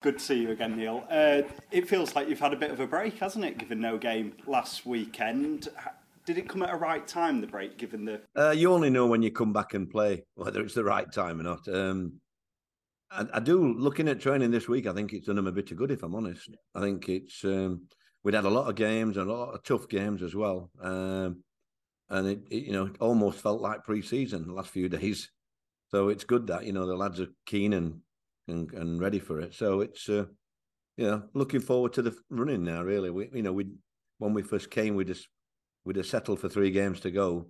Good to see you again, Neil. Uh, it feels like you've had a bit of a break, hasn't it, given no game last weekend? Did it come at a right time, the break, given the. Uh, you only know when you come back and play whether it's the right time or not. Um, I, I, do, looking at training this week, I think it's done them a bit of good, if I'm honest. I think it's. Um, we'd had a lot of games and a lot of tough games as well. Um, and it, it, you know, it almost felt like pre season the last few days. So it's good that, you know, the lads are keen and and, and ready for it. So it's uh, you know looking forward to the running now. Really, we you know we when we first came, we just we just settled for three games to go,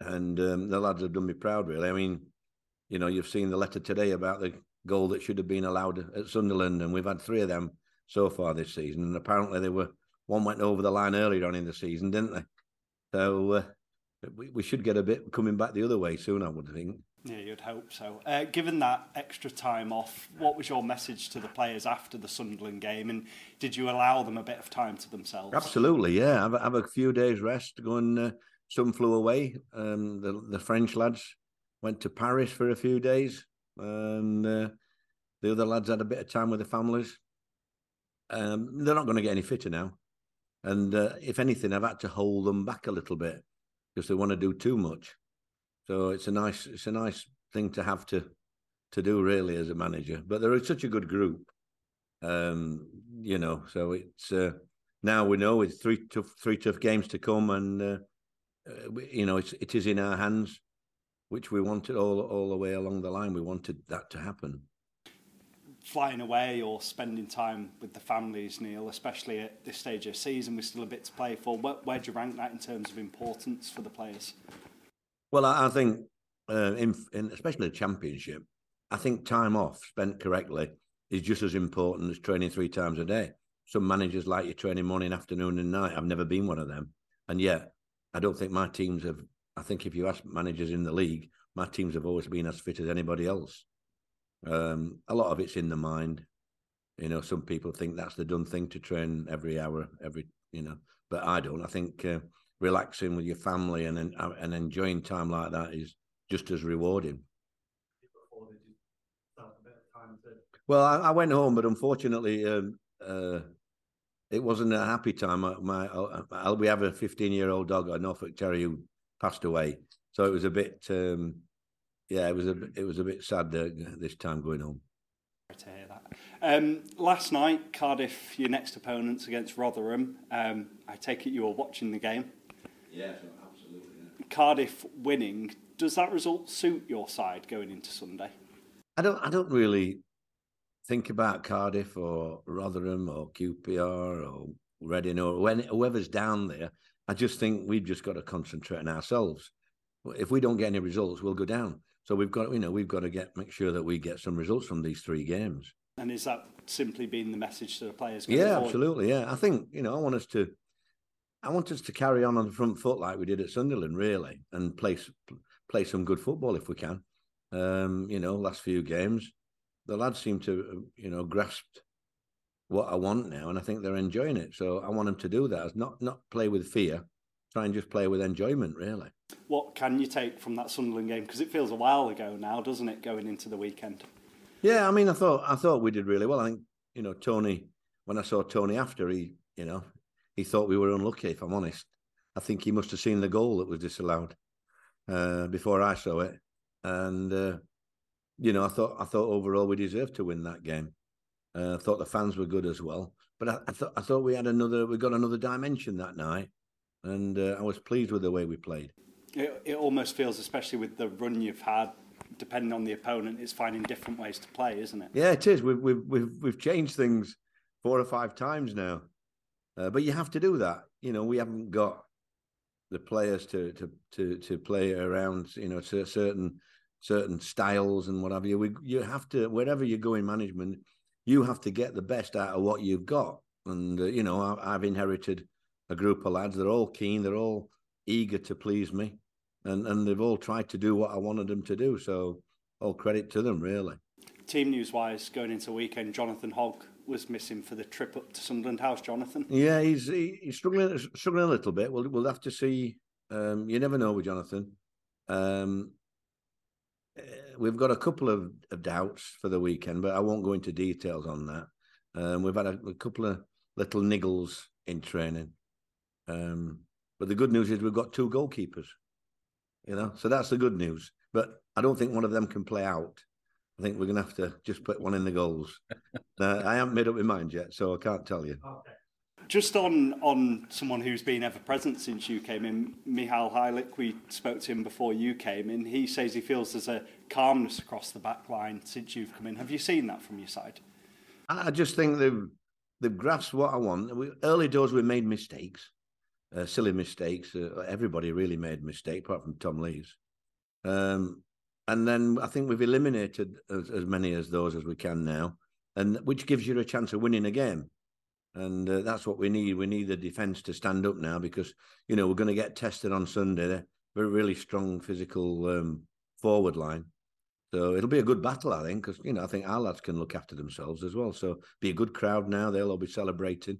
and um, the lads have done me proud. Really, I mean, you know, you've seen the letter today about the goal that should have been allowed at Sunderland, and we've had three of them so far this season, and apparently they were one went over the line earlier on in the season, didn't they? So uh, we, we should get a bit coming back the other way soon, I would think. Yeah, you'd hope so. Uh, given that extra time off, what was your message to the players after the Sunderland game, and did you allow them a bit of time to themselves? Absolutely, yeah. Have, have a few days rest. Go and uh, some flew away. Um, the the French lads went to Paris for a few days, and uh, the other lads had a bit of time with their families. Um, they're not going to get any fitter now, and uh, if anything, I've had to hold them back a little bit because they want to do too much. So it's a nice it's a nice thing to have to to do really as a manager. But they're such a good group, um, you know. So it's uh, now we know it's three tough three tough games to come, and uh, uh you know it's it is in our hands, which we wanted all all the way along the line. We wanted that to happen. Flying away or spending time with the families, Neil, especially at this stage of season, we're still a bit to play for. Where, where do you rank that in terms of importance for the players? Well, I, I think, uh, in, in, especially the championship, I think time off spent correctly is just as important as training three times a day. Some managers like you training morning, afternoon, and night. I've never been one of them, and yet I don't think my teams have. I think if you ask managers in the league, my teams have always been as fit as anybody else. Um, a lot of it's in the mind. You know, some people think that's the done thing to train every hour, every you know, but I don't. I think uh, relaxing with your family and and enjoying time like that is just as rewarding. Well, I, I went home, but unfortunately, um, uh, it wasn't a happy time. My, my uh, we have a 15 year old dog, a Norfolk Terrier, who passed away, so it was a bit. Um, yeah, it was a it was a bit sad uh, this time going home. To hear that. Um, last night, Cardiff, your next opponents against Rotherham. Um, I take it you were watching the game. Yeah, absolutely. Yeah. Cardiff winning, does that result suit your side going into Sunday? I don't. I don't really think about Cardiff or Rotherham or QPR or Reading or when whoever's down there. I just think we've just got to concentrate on ourselves. If we don't get any results, we'll go down. So we've got, you know, we've got to get make sure that we get some results from these three games. And is that simply being the message to the players? Yeah, forward? absolutely. Yeah, I think you know I want us to I want us to carry on on the front foot like we did at Sunderland, really, and play play some good football if we can. Um, you know, last few games, the lads seem to, you know, grasped what I want now, and I think they're enjoying it. So I want them to do that. Not not play with fear, try and just play with enjoyment, really. What can you take from that Sunderland game? Because it feels a while ago now, doesn't it? Going into the weekend. Yeah, I mean, I thought I thought we did really well. I think you know Tony. When I saw Tony after, he you know he thought we were unlucky. If I'm honest, I think he must have seen the goal that was disallowed uh, before I saw it, and uh, you know, I thought I thought overall we deserved to win that game. Uh, I thought the fans were good as well, but I, I, thought I thought we had another we got another dimension that night, and uh, I was pleased with the way we played. It, it almost feels, especially with the run you've had, depending on the opponent, it's finding different ways to play, isn't it? Yeah, it is. We've we've we've, we've changed things four or five times now. Uh, but you have to do that. You know, we haven't got the players to to to to play around. You know, certain certain styles and whatever. You we, you have to wherever you go in management, you have to get the best out of what you've got. And uh, you know, I, I've inherited a group of lads. They're all keen. They're all eager to please me, and and they've all tried to do what I wanted them to do. So all credit to them, really. Team news wise, going into weekend, Jonathan Hogg was missing for the trip up to Sunderland House, Jonathan. Yeah, he's he, he's struggling struggling a little bit. We'll we'll have to see. Um, you never know with Jonathan. Um, uh, we've got a couple of, of, doubts for the weekend, but I won't go into details on that. Um, we've had a, a, couple of little niggles in training, um, but the good news is we've got two goalkeepers. You know, so that's the good news. But I don't think one of them can play out. I think we're going to have to just put one in the goals. uh, I haven't made up my mind yet, so I can't tell you. Okay. Just on on someone who's been ever present since you came in, Michal Helik, we spoke to him before you came in. He says he feels there's a calmness across the back line since you've come in. Have you seen that from your side? I just think they've they've grasped what I want. We, early doors we made mistakes, uh, silly mistakes. Uh, everybody really made mistakes, apart from Tom Lees. Um, and then I think we've eliminated as, as, many as those as we can now, and which gives you a chance of winning a game and uh, that's what we need. We need the defence to stand up now because you know we're going to get tested on Sunday. They're a really strong physical um, forward line, so it'll be a good battle, I think. Because you know I think our lads can look after themselves as well. So be a good crowd now. They'll all be celebrating.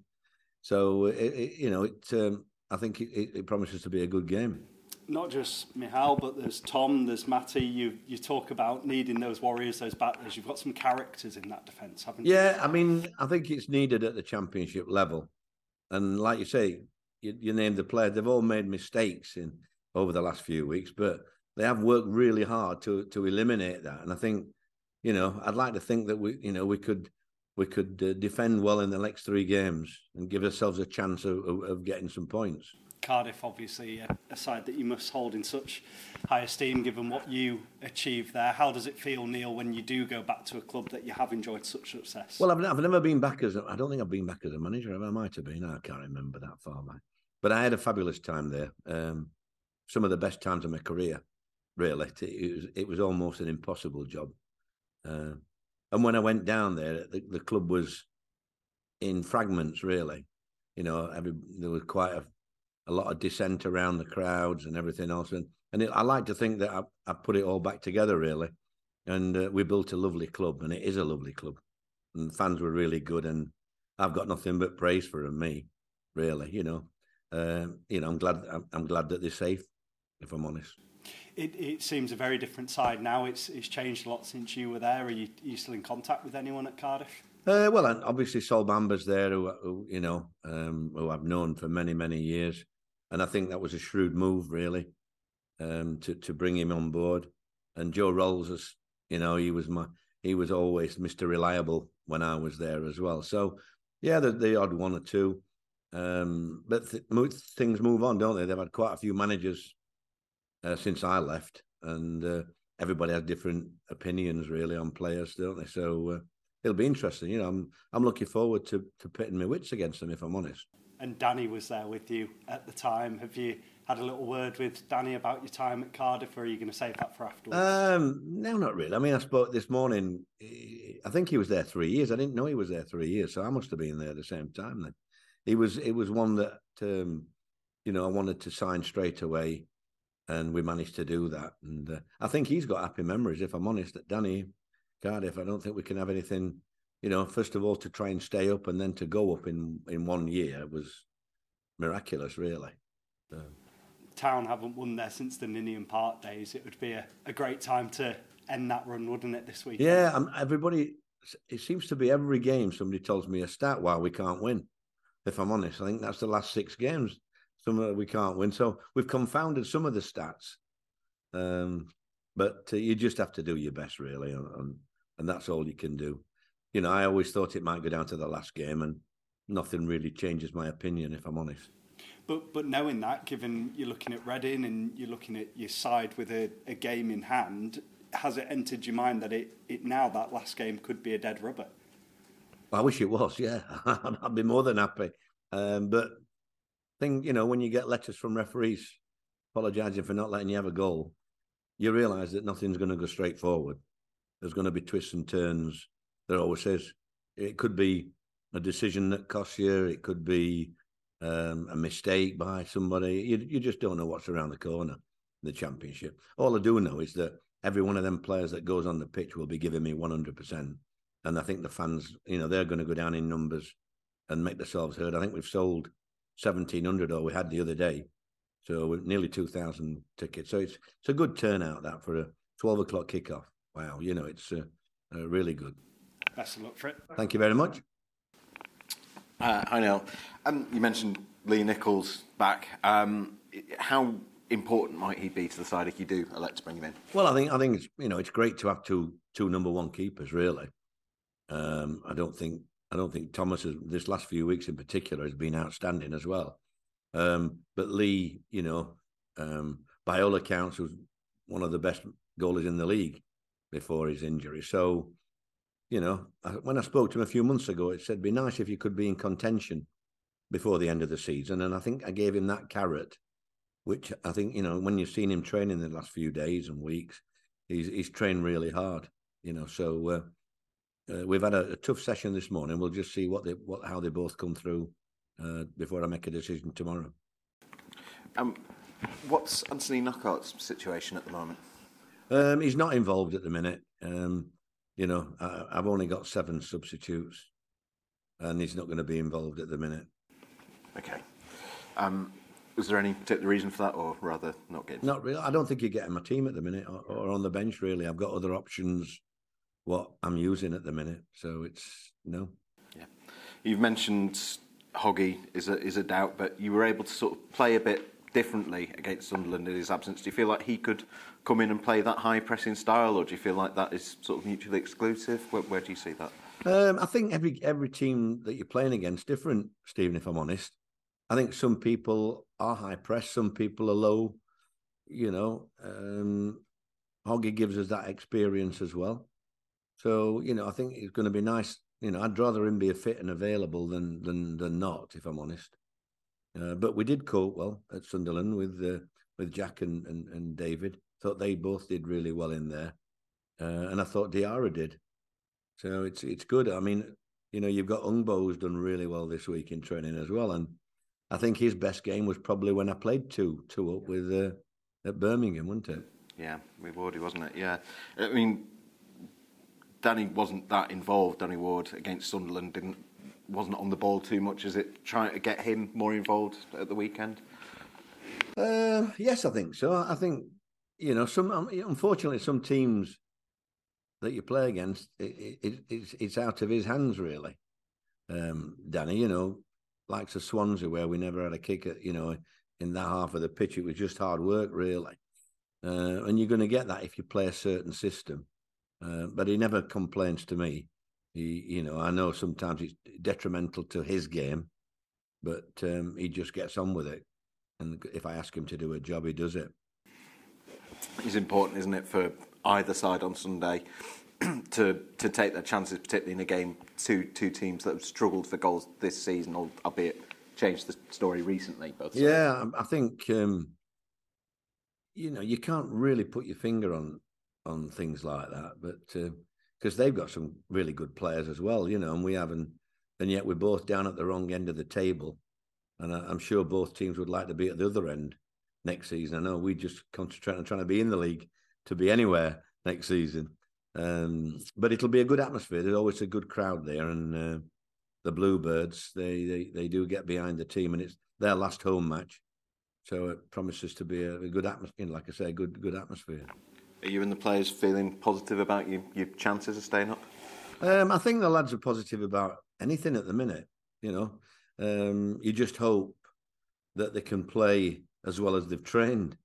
So it, it, you know it. Um, I think it, it promises to be a good game not just Michal, but there's Tom, there's Matty. You you talk about needing those warriors, those battlers. You've got some characters in that defence, haven't you? Yeah, I mean, I think it's needed at the championship level. And like you say, you, you named the player. They've all made mistakes in over the last few weeks, but they have worked really hard to to eliminate that. And I think, you know, I'd like to think that we, you know, we could we could uh, defend well in the next three games and give ourselves a chance of, of, of getting some points. Cardiff, obviously, a, a, side that you must hold in such high esteem given what you achieved there. How does it feel, Neil, when you do go back to a club that you have enjoyed such success? Well, I've, I've never been back as a, I don't think I've been back as a manager. I might have been. I can't remember that far back. But I had a fabulous time there. Um, some of the best times of my career, really. It, it, was, it was almost an impossible job. Uh, and when I went down there, the, the club was in fragments, really. You know, every, there was quite a a lot of dissent around the crowds and everything else. And and it, I like to think that I, I put it all back together really, and uh, we built a lovely club, and it is a lovely club, and fans were really good, and I've got nothing but praise for them, me, really. You know, uh, you know, I'm glad I'm, I'm glad that they're safe, if I'm honest. It, it seems a very different side now. It's it's changed a lot since you were there. Are you, are you still in contact with anyone at Cardiff? Uh, well, obviously Sol Bamba's there, who, who you know, um, who I've known for many many years and I think that was a shrewd move, really, um, to to bring him on board. And Joe Ralls, is, you know, he was my he was always Mister Reliable when I was there as well. So yeah, the, the odd one or two, um, but th- things move on, don't they? They've had quite a few managers uh, since I left, and uh, everybody has different opinions really on players, don't they? So. Uh, it'll be interesting. You know, I'm I'm looking forward to to pitting my wits against them if I'm honest and Danny was there with you at the time. Have you had a little word with Danny about your time at Cardiff, or are you going to save that for afterwards? Um, no, not really. I mean, I spoke this morning. I think he was there three years. I didn't know he was there three years, so I must have been there at the same time. Then he was. It was one that um, you know I wanted to sign straight away, and we managed to do that. And uh, I think he's got happy memories. If I'm honest, at Danny Cardiff, I don't think we can have anything you know, first of all to try and stay up and then to go up in in one year was miraculous, really. So. Town haven't won there since the Ninian Park days. It would be a, a great time to end that run, wouldn't it, this week? Yeah, um, everybody. It seems to be every game somebody tells me a stat why we can't win. If I'm honest, I think that's the last six games. Some we can't win, so we've confounded some of the stats. Um, but uh, you just have to do your best, really, and, and that's all you can do you know, I always thought it might go down to the last game, and nothing really changes my opinion, if I'm honest. But but knowing that, given you're looking at Reading and you're looking at your side with a, a game in hand, has it entered your mind that it, it now that last game could be a dead rubber? I wish it was. Yeah, I'd be more than happy. Um, but thing, you know, when you get letters from referees apologising for not letting you have a goal, you realise that nothing's going to go straight forward. There's going to be twists and turns there always says it could be a decision that costs you. It could be um, a mistake by somebody. You, you just don't know what's around the corner. The championship. All I do know is that every one of them players that goes on the pitch will be giving me one hundred percent. And I think the fans, you know, they're going to go down in numbers and make themselves heard. I think we've sold seventeen hundred, or we had the other day, so nearly two thousand tickets. So it's it's a good turnout that for a 12 o'clock kickoff. Wow, you know, it's uh, uh, really good. Best of luck for it. Thank you very much. Uh, hi, Neil. Um, you mentioned Lee Nicholls back. Um, how important might he be to the side if you do elect to bring him in? Well, I think I think it's you know it's great to have two two number one keepers. Really, um, I don't think I don't think Thomas has, this last few weeks in particular has been outstanding as well. Um, but Lee, you know, um, by all accounts, was one of the best goalies in the league before his injury. So, you know, when I spoke to him a few months ago, it said, "Be nice if you could be in contention before the end of the season." And I think I gave him that carrot which I think you know when you've seen him training the last few days and weeks, he's he's trained really hard. You know, so uh, uh, we've had a, a, tough session this morning. We'll just see what they what how they both come through uh, before I make a decision tomorrow. Um, what's Anthony Knockaert's situation at the moment? Um, he's not involved at the minute. Um, you know, I, I've only got seven substitutes, and he's not going to be involved at the minute. Okay. Um, was there any particular reason for that, or rather not getting? Not really. I don't think you're getting my team at the minute, or, or, on the bench. Really, I've got other options. What I'm using at the minute, so it's no. Yeah, you've mentioned Hoggy is a is a doubt, but you were able to sort of play a bit differently against Sunderland in his absence. Do you feel like he could come in and play that high pressing style, or do you feel like that is sort of mutually exclusive? Where, where do you see that? Um, I think every every team that you're playing against different, Stephen. If I'm honest, I think some people are high press, some people are low. You know, um, Hoggy gives us that experience as well. So you know, I think it's going to be nice. You know, I'd rather him be fit and available than than than not, if I'm honest. Uh, but we did cope well at Sunderland with uh, with Jack and, and, and David. Thought they both did really well in there, uh, and I thought Diarra did. So it's it's good. I mean, you know, you've got Hungbo's done really well this week in training as well, and I think his best game was probably when I played two two up with uh, at Birmingham, wasn't it? Yeah, with wasn't it? Yeah, I mean, Danny wasn't that involved. Danny Ward against Sunderland didn't wasn't on the ball too much. Is it trying to get him more involved at the weekend? Uh, yes, I think so. I think you know some. Um, unfortunately, some teams that you play against, it, it, it's it's out of his hands really. Um, Danny, you know, likes of Swansea, where we never had a kick at, you know, in that half of the pitch. It was just hard work, really. Uh, and you're going to get that if you play a certain system. Uh, but he never complains to me. He, you know, I know sometimes it's detrimental to his game, but um, he just gets on with it. And if I ask him to do a job, he does it. It's important, isn't it, for either side on Sunday to to take their chances, particularly in a game two two teams that have struggled for goals this season, albeit changed the story recently. Both yeah, I think um, you know you can't really put your finger on on things like that, but because they've got some really good players as well, you know, and we haven't, and yet we're both down at the wrong end of the table, and I, am sure both teams would like to be at the other end next season. I know we just concentrate on trying to be in the league to be anywhere next season. Um, but it'll be a good atmosphere. There's always a good crowd there, and uh, the Bluebirds they, they they do get behind the team, and it's their last home match, so it promises to be a, a good atmosphere. Like I say, a good good atmosphere. Are you and the players feeling positive about your, your chances of staying up? Um, I think the lads are positive about anything at the minute. You know, um, you just hope that they can play as well as they've trained.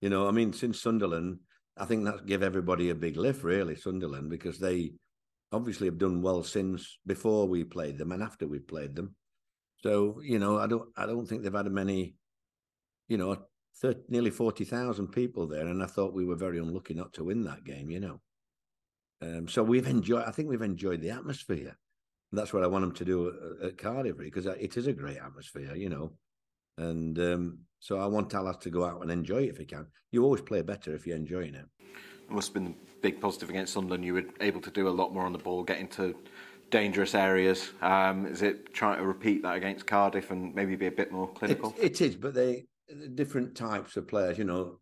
You know, I mean, since Sunderland, I think that give everybody a big lift, really, Sunderland, because they obviously have done well since before we played them and after we played them. So you know, I don't, I don't think they've had many, you know, 30, nearly forty thousand people there, and I thought we were very unlucky not to win that game. You know, um, so we've enjoyed. I think we've enjoyed the atmosphere. And that's what I want them to do at, at Cardiff because it is a great atmosphere. You know, and um, so I want Talas to go out and enjoy it if he can. You always play better if you're enjoying it. It must have been the big positive against Sunderland. You were able to do a lot more on the ball, get into dangerous areas. Um, is it trying to repeat that against Cardiff and maybe be a bit more clinical? it, it is, but they different types of players. You know,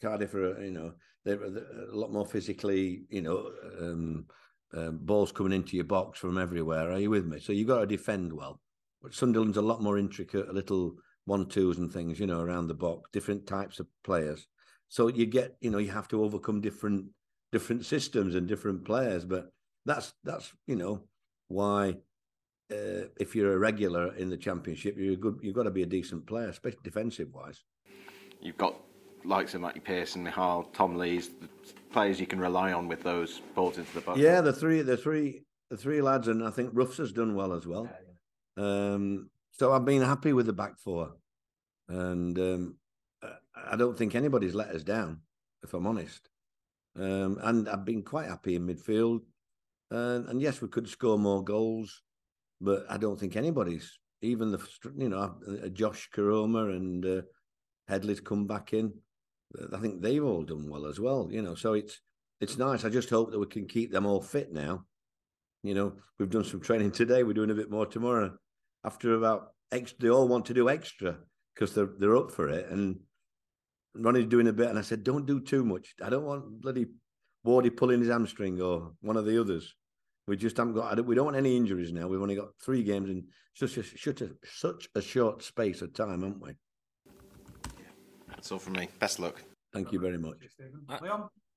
Cardiff are you know they're a lot more physically. You know, um, um, balls coming into your box from everywhere. Are you with me? So you've got to defend well. But Sunderland's a lot more intricate, a little one twos and things, you know, around the box, different types of players. So you get, you know, you have to overcome different different systems and different players. But that's that's you know why uh, if you're a regular in the championship, you're good. You've got to be a decent player, especially defensive wise. You've got likes of Matty Pearson, Michal, Tom Lees, players you can rely on with those balls into the box. Yeah, the three, the three, the three lads, and I think Ruffs has done well as well. Um, so I've been happy with the back four, and um, I don't think anybody's let us down, if I'm honest. Um, and I've been quite happy in midfield. And yes, we could score more goals, but I don't think anybody's, even the, you know, uh, Josh Koroma and uh, Headley's come back in. I think they've all done well as well, you know. So it's it's nice. I just hope that we can keep them all fit now. You know, we've done some training today. We're doing a bit more tomorrow. After about extra, they all want to do extra because they're they're up for it. And Ronnie's doing a bit, and I said, "Don't do too much. I don't want bloody Wardy pulling his hamstring or one of the others. We just haven't got. We don't want any injuries now. We've only got three games in such a such a, such a short space of time, haven't we? That's all from me. Best luck. Thank you very much. Uh,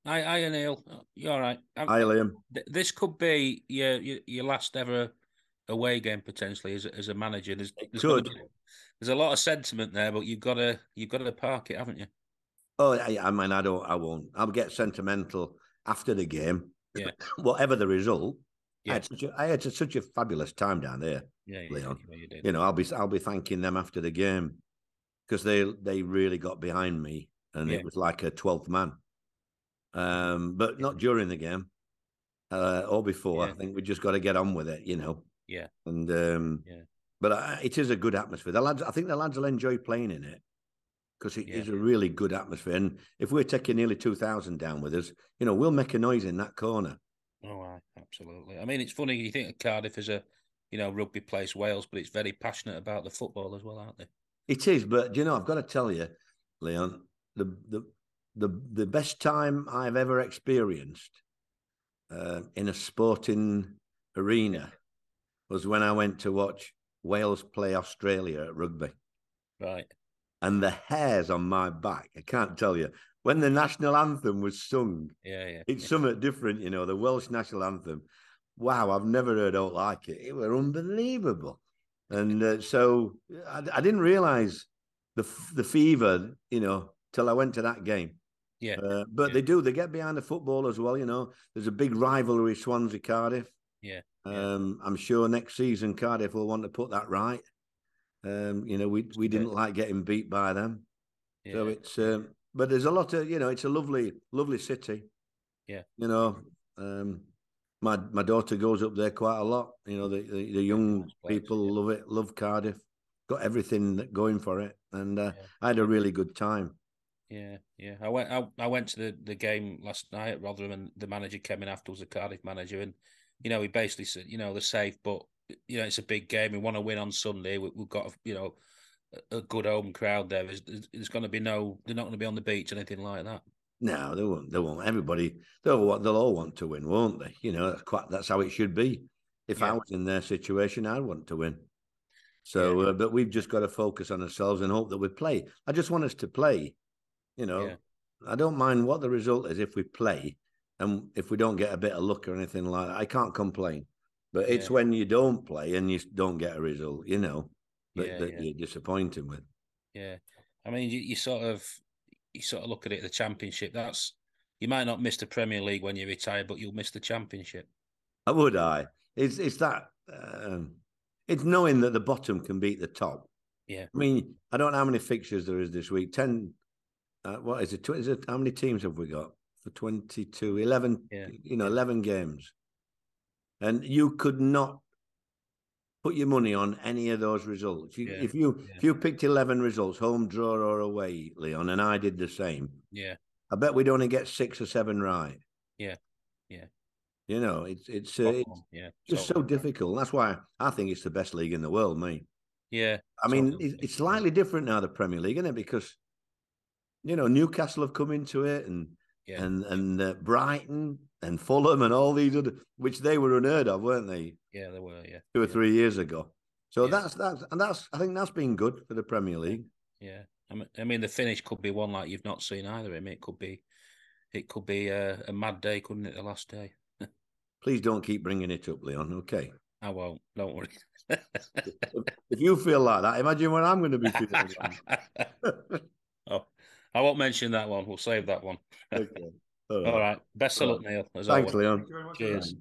hi, hi, Neil. You all right? Uh, hi, Liam. This could be your your, your last ever away game potentially as a, as a manager. There's, it there's could. Be, there's a lot of sentiment there, but you've got to you've got to park it, haven't you? Oh, I, I mean, I don't. I won't. I'll get sentimental after the game. Yeah. Whatever the result. Yeah. I had, such a, I had such a fabulous time down there, Yeah, yeah, Leon. you. You know, I'll be I'll be thanking them after the game because they they really got behind me, and Yeah. it was like a twelfth man. Um, but not during the game, uh, or before. I think we just got to get on with it, you know. Yeah. And um, Yeah. but I, it is a good atmosphere. The lads, I think the lads will enjoy playing in it because it is a really good atmosphere. And if we're taking nearly two thousand down with us, you know, we'll make a noise in that corner. Oh, aye, absolutely. I mean, it's funny you think of Cardiff as a you know rugby place Wales, but it's very passionate about the football as well, aren't they? It is, but you know, I've got to tell you, Leon, the the the the best time I've ever experienced uh, in a sporting arena was when I went to watch Wales play Australia at rugby, Right. and the hairs on my back. I can't tell you when the national anthem was sung. Yeah, yeah. It's yeah. something different, you know, the Welsh national anthem. Wow, I've never heard out like it. It were unbelievable. And uh, so I, I didn't realize the the fever, you know, till I went to that game. Yeah. Uh, but Yeah. they do, they get behind the football as well, you know. There's a big rivalry, Swansea Cardiff. Yeah, yeah. Um, I'm sure next season Cardiff will want to put that right. Um, you know, we we didn't like getting beat by them. So it's um, but there's a lot of you know it's a lovely lovely city. Yeah. You know, um, my my daughter goes up there quite a lot. You know, the the, the young people yeah. love it, love Cardiff. Got everything going for it, and uh, Yeah. I had a really good time. Yeah, yeah. I went. I, I went to the, the game last night at Rotherham, and the manager came in afterwards, the Cardiff manager, and you know he basically said, you know, they're safe, but you know it's a big game. We want to win on Sunday. We, we've got, you know, a, good home crowd there. There's, there's going to be no. They're not going to be on the beach or anything like that. No, they won't. They won't. Everybody, they'll want. They'll all want to win, won't they? You know, that's quite. That's how it should be. If I was in their situation, I'd want to win. So, uh, but we've just got to focus on ourselves and hope that we play. I just want us to play. You know, Yeah. I don't mind what the result is if we play, and if we don't get a bit of luck or anything like that, I can't complain. But it's Yeah. when you don't play and you don't get a result, you know, that, Yeah, that yeah. you're disappointing with. Yeah, I mean, you, you sort of you sort of look at it the Championship. That's you might not miss the Premier League when you retire, but you'll miss the Championship. How would I? It's it's that um, it's knowing that the bottom can beat the top. Yeah. I mean, I don't know how many fixtures there is this week. Ten. Uh, what is it? Tw- Is it how many teams have we got for 22? 11, Yeah. You know, eleven games, and you could not put your money on any of those results. You, Yeah, If you yeah. if you picked eleven results, home, draw, or away, Leon, and I did the same, Yeah, I bet we'd only get six or seven right. Yeah, yeah. You know, it's it's, uh, it's yeah, just so difficult. That's why I think it's the best league in the world, me. Yeah, I mean, it's, it's slightly different now, the Premier League, isn't it? Because, you know, Newcastle have come into it and Yeah. and and uh, Brighton and Fulham and all these other, which they were unheard of, weren't they, yeah, they were. Yeah, two or yeah. three years ago? So Yeah. that's that's and that's I think that's been good for the Premier League. Yeah, I mean, I mean, the finish could be one like you've not seen either. I mean, it could be, it could be a, a mad day, couldn't it? The last day. Please don't keep bringing it up, Leon. Okay. I won't. Don't worry. if you feel like that, imagine what I'm going to be feeling. oh, I won't mention that one. We'll save that one. okay. All right. Best of luck, Neil. Thanks, always. Leon. Thank you very. Cheers.